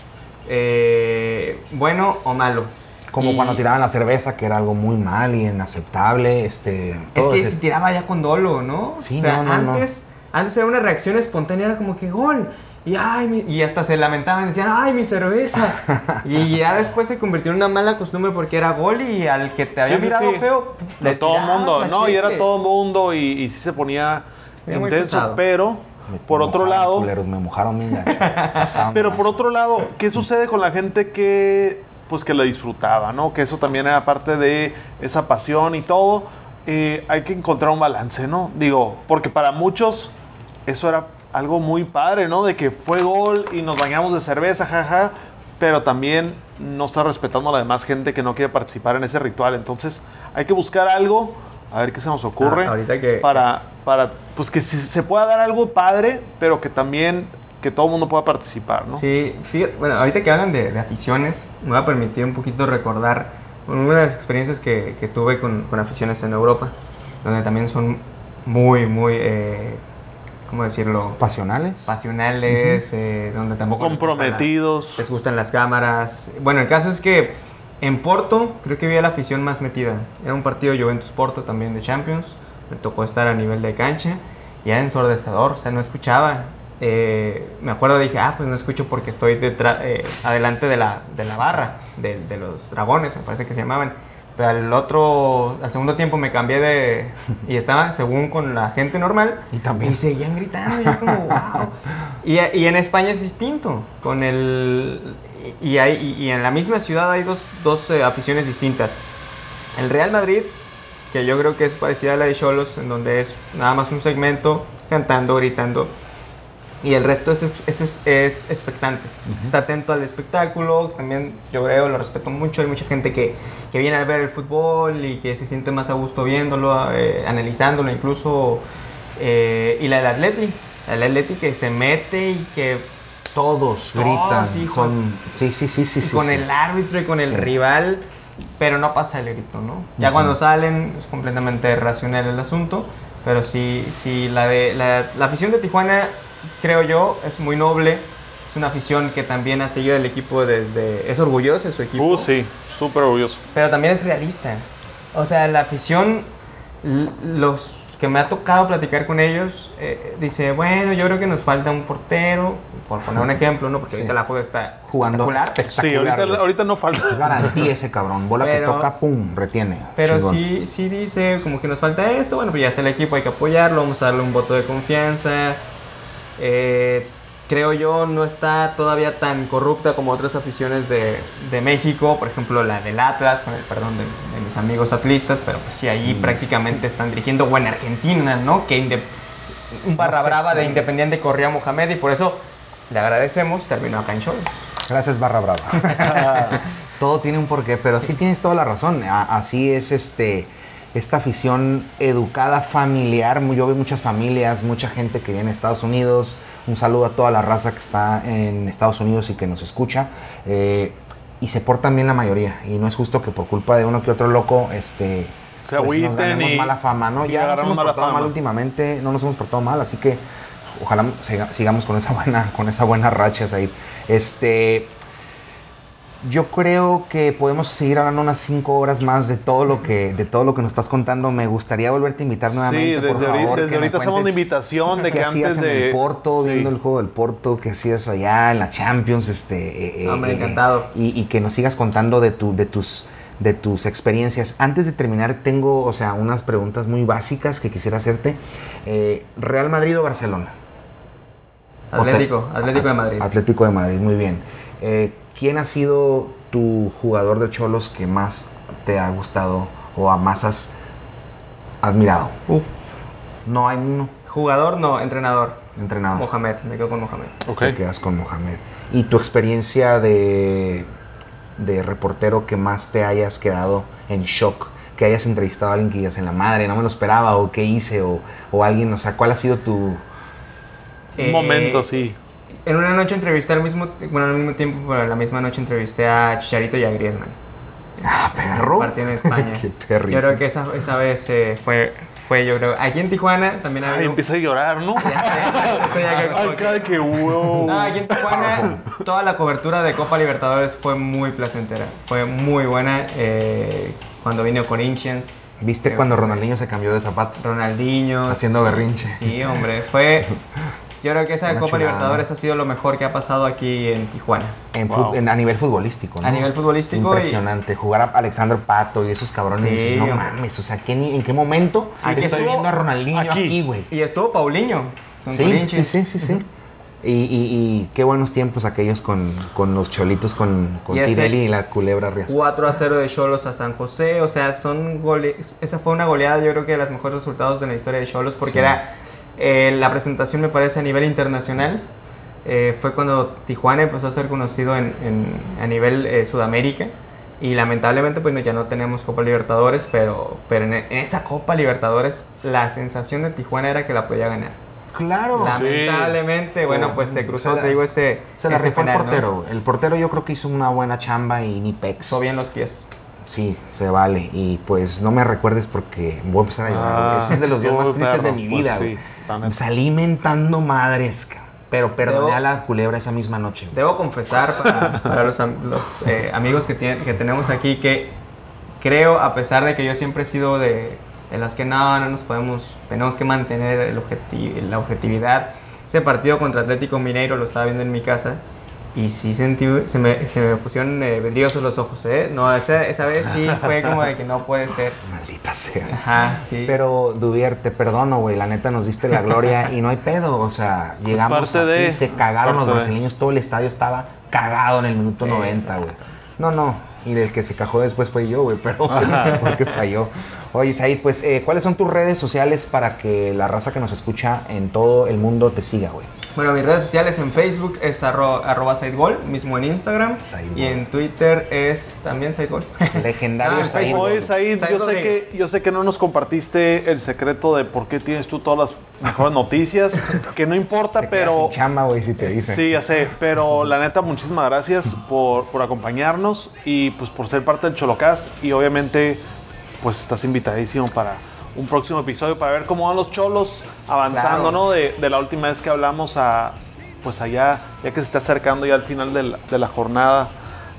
eh, bueno o malo. Como Y- cuando tiraban la cerveza, que era algo muy mal y inaceptable. Este, Es que ese- se tiraba ya con dolo, ¿no? Sí, o sea, no, no, no. antes, antes era una reacción espontánea, era como que gol. Y, ay, mi- y hasta se lamentaban, decían, ay, mi cerveza. y ya después se convirtió en una mala costumbre porque era gol y al que te había Sí, mirado sí. feo, De todo mundo, ¿no? Y era todo el mundo y, y sí se ponía intenso, pero Me por otro lado, culeros, me mojaron bien gacho. Pasaron pero por otro lado, ¿qué sucede con la gente que pues que la disfrutaba, ¿no? Que eso también era parte de esa pasión y todo. Eh, hay que encontrar un balance, ¿no? Digo, porque para muchos eso era algo muy padre, ¿no? De que fue gol y nos bañamos de cerveza, jaja, pero también no está respetando a la demás gente que no quiere participar en ese ritual. Entonces, hay que buscar algo, a ver qué se nos ocurre, Ah, ahorita que- para, para, pues que se, se pueda dar algo padre, pero que también que todo el mundo pueda participar, ¿no? Sí, fíjate, bueno, ahorita que hablan de, de aficiones, me va a permitir un poquito recordar una de las experiencias que, que tuve con, con aficiones en Europa, donde también son muy, muy, eh, ¿cómo decirlo? Pasionales. Pasionales, eh, donde tampoco les gustan la- Comprometidos. les gustan las cámaras. Bueno, el caso es que en Porto creo que había la afición más metida. Era un partido Juventus-Porto también de Champions. Me tocó estar a nivel de cancha y era ensordecedor, o sea, no escuchaba. Eh, me acuerdo, dije, ah, pues no escucho porque estoy detrás, eh, adelante de la, de la barra, de, de los dragones, me parece que se llamaban. Pero al otro, al segundo tiempo me cambié de... Y estaba según con la gente normal. Y también. Y seguían gritando, y yo como, wow. Y, y en España es distinto. Con el, y, hay, y, en la misma ciudad hay dos, dos eh, aficiones distintas. El Real Madrid, que yo creo que es parecida a la de Cholos, en donde es nada más un segmento, cantando, gritando. Y el resto es, es, es- es expectante. Está atento al espectáculo. También yo creo, lo respeto mucho. Hay mucha gente que, que viene a ver el fútbol y que se siente más a gusto viéndolo, eh, analizándolo incluso. Eh, y la del Atleti. La del Atleti que se mete y que Todos Todos, gritan. hijo. son- Sí, sí, sí, sí. y sí, con sí. el árbitro y con el Sí. rival, pero no pasa el grito, ¿no? Ya Ujú. cuando salen es completamente racional el asunto, pero sí, sí la, de, la, la afición de Tijuana, creo yo, es muy noble, es una afición que también ha seguido el equipo desde... es orgullosa de su equipo, Uh, sí, súper orgulloso. pero también es realista. O sea, la afición, los que me ha tocado platicar con ellos, eh, dice, bueno, yo creo que nos falta un portero, por poner un ejemplo, ¿no? Porque Sí. ahorita la juega está Jugando espectacular. Sí, ahorita, ahorita no falta. Garantía ese cabrón. Bola Pero- que toca, pum, retiene. Pero Chingón. sí, sí dice como que nos falta esto, bueno, pues ya está el equipo, hay que apoyarlo, vamos a darle un voto de confianza. Eh, creo yo no está todavía tan corrupta como otras aficiones de, de México, por ejemplo la del Atlas, con el perdón de, de mis amigos atlistas, pero pues sí, ahí Mm. prácticamente están dirigiendo, o en Argentina, ¿no? Que inde- un barra No sé, brava de Independiente corría a Mohamed y por eso le agradecemos, terminó acá en Cholos. Gracias, Barra Brava. Todo tiene un porqué, pero sí tienes toda la razón. Así es este esta afición educada familiar. Yo veo muchas familias, mucha gente que viene a Estados Unidos. Un saludo a toda la raza que está en Estados Unidos y que nos escucha. Eh, y se portan bien la mayoría. Y no es justo que por culpa de uno que otro loco, este, Se nos agüiten ganemos y- mala fama, ¿no? Ya nos hemos mala portado fama. mal últimamente, no nos hemos portado mal, así que ojalá siga- sigamos con esa buena, con esa buena racha ahí. Este, Yo creo que podemos seguir hablando unas cinco horas más de todo lo que de todo lo que nos estás contando. Me gustaría volverte a invitar Sí, nuevamente, por desde ahorita, favor. desde que me ahorita hacemos una invitación de que hacías antes en de... el Porto, Sí. viendo el juego del Porto, que hacías allá en la Champions, este, eh, Hombre, eh, encantado. y, y que nos sigas contando de tu, de tus de tus experiencias. Antes de terminar, tengo, o sea, unas preguntas muy básicas que quisiera hacerte. Eh, ¿Real Madrid o Barcelona? Atlético, te- Atlético de Madrid. Atlético de Madrid, muy bien. Eh, ¿Quién ha sido tu jugador de Cholos que más te ha gustado o a más has admirado? Uf. No hay uno Jugador, no, entrenador. entrenado. Mohamed, me quedo con Mohamed. Ok. Te quedas con Mohamed. ¿Y tu experiencia de, de reportero que más te hayas quedado en shock? Que hayas entrevistado a alguien que digas en la madre, no me lo esperaba, o qué hice, o, o alguien, o sea, ¿cuál ha sido tu. Un Eh, momento, sí. En una noche entrevisté al mismo, bueno, al mismo tiempo, pero en la misma noche entrevisté a Chicharito y a Griezmann. ¡Ah, perro! Partido en España. ¡Qué perrísimo! Yo creo que esa, esa vez eh, fue, fue, yo creo, aquí en Tijuana también Ay, había... empieza a llorar, ¿no? Ya sé, estoy ya Ay, cada que wow. No, aquí en Tijuana toda la cobertura de Copa Libertadores fue muy placentera, fue muy buena. eh, cuando vino Corinthians. ¿Viste cuando Ronaldinho se cambió de zapatos? Ronaldinho. Haciendo berrinche. Sí, hombre, fue... Yo creo que esa Copa chulada, Libertadores ha sido lo mejor que ha pasado aquí en Tijuana. En Wow. fut- en- a nivel futbolístico, ¿no? A nivel futbolístico y- Impresionante. Jugar a Alexander Pato y esos cabrones. Sí, dices, no mames, o sea, ¿qué ni- ¿en qué momento Sí, estoy estuvo viendo a Ronaldinho aquí, güey? Y estuvo Paulinho. Sí, sí, sí, sí, sí. Y, y- y qué buenos tiempos aquellos con, con los cholitos, con, con Y ese- Fidel y la culebra Riascos. 4 a 0 de Cholos a San José, o sea, son gole esa fue una goleada, yo creo que de los mejores resultados de la historia de Cholos, porque Sí. era eh, la presentación me parece a nivel internacional, eh, fue cuando Tijuana empezó a ser conocido en, en- a nivel eh, Sudamérica, y lamentablemente pues no, ya no tenemos Copa Libertadores, pero, pero en, en esa Copa Libertadores la sensación de Tijuana era que la podía ganar. Claro. Lamentablemente, bueno, pues se cruzó, Se te digo, ese, Se la ese rifó el portero. El portero yo creo que hizo una buena chamba y ni pex. Hizo bien los pies. Sí, se vale. Y pues no me recuerdes porque voy a empezar a llorar. Ah, Ese es de los días más tristes de mi pues vida. sí. Salí mentando madres, pero perdoné Debo- a la culebra esa misma noche. güey. Debo confesar para, para los, eh, amigos que, tenemos aquí que creo, a pesar de que yo siempre he sido de, de las que no, no nos podemos, tenemos que mantener el objeti- la objetividad. Ese partido contra Atlético Mineiro lo estaba viendo en mi casa y sí sentí, se me, se me pusieron eh, los ojos, ¿eh? No, esa, esa vez sí fue como de que no puede ser. Maldita sea. Ajá, sí. Pero, Duvier, te perdono, güey. La neta nos diste la gloria y no hay pedo. O sea, llegamos parte así, de- se cagaron los brasileños. Todo el estadio estaba cagado en el minuto Sí, 90, güey. No, no. Y el que se cajó después fue yo, güey. Pero pues, porque falló. Oye, Said, pues, eh, ¿cuáles son tus redes sociales para que la raza que nos escucha en todo el mundo te siga, güey? Bueno, mis redes sociales en Facebook es arro, arroba Saidgol, mismo en Instagram. Saidgol. Y en Twitter es también Saidgol. Legendario Ah. Oye, Said, yo sé, que, yo sé que no nos compartiste el secreto de por qué tienes tú todas las mejores noticias, que no importa, pero... sin chamba, güey, si te dicen. Sí, ya sé, pero la neta, muchísimas gracias por, por acompañarnos y pues por ser parte del Cholocast y obviamente pues estás invitadísimo para un próximo episodio para ver cómo van los cholos avanzando, Claro. ¿no? De, de la última vez que hablamos a pues allá, ya que se está acercando ya al final de la, de la jornada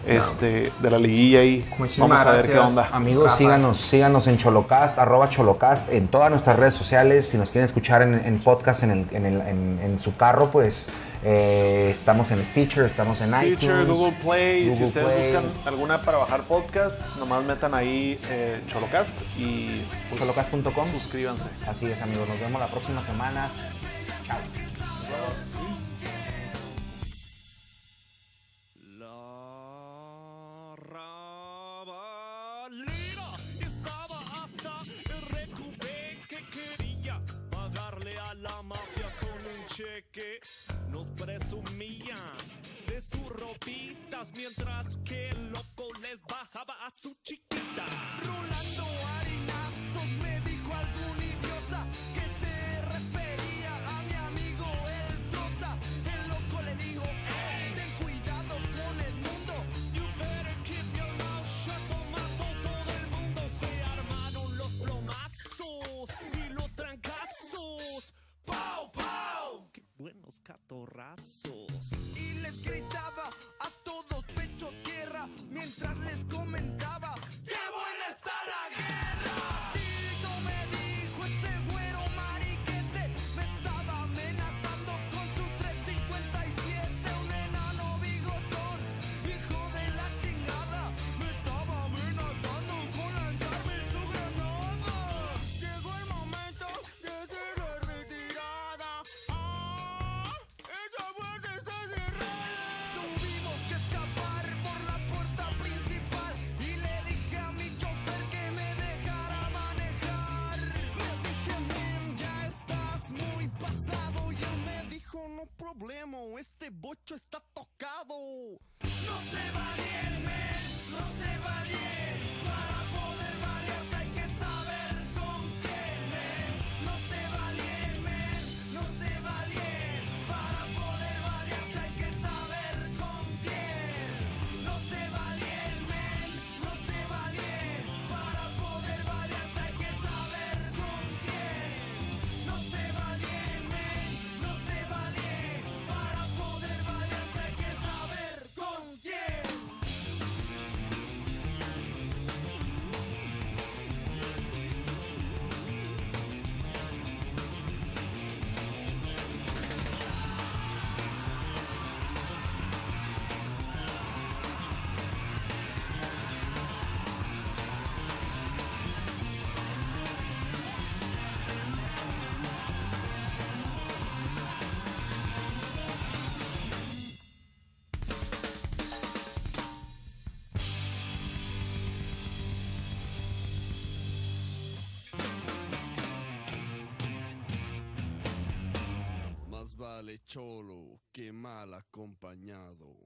este, de la liguilla y Muchísimas vamos a ver qué onda. Amigos, Rafa. síganos, síganos en Cholocast, arroba Cholocast, en todas nuestras redes sociales. Si nos quieren escuchar en, en podcast en, el- en el- en- en su carro, pues eh, estamos en Stitcher, estamos en Stitcher, iTunes. Google Play, si ustedes Play. buscan alguna para bajar podcast, nomás metan ahí eh, Cholocast y pues, Cholocast.com. suscríbanse. Así es, amigos. Nos vemos la próxima semana. Chao. problema, este bocho está tocado. No se vale Qué mal acompañado.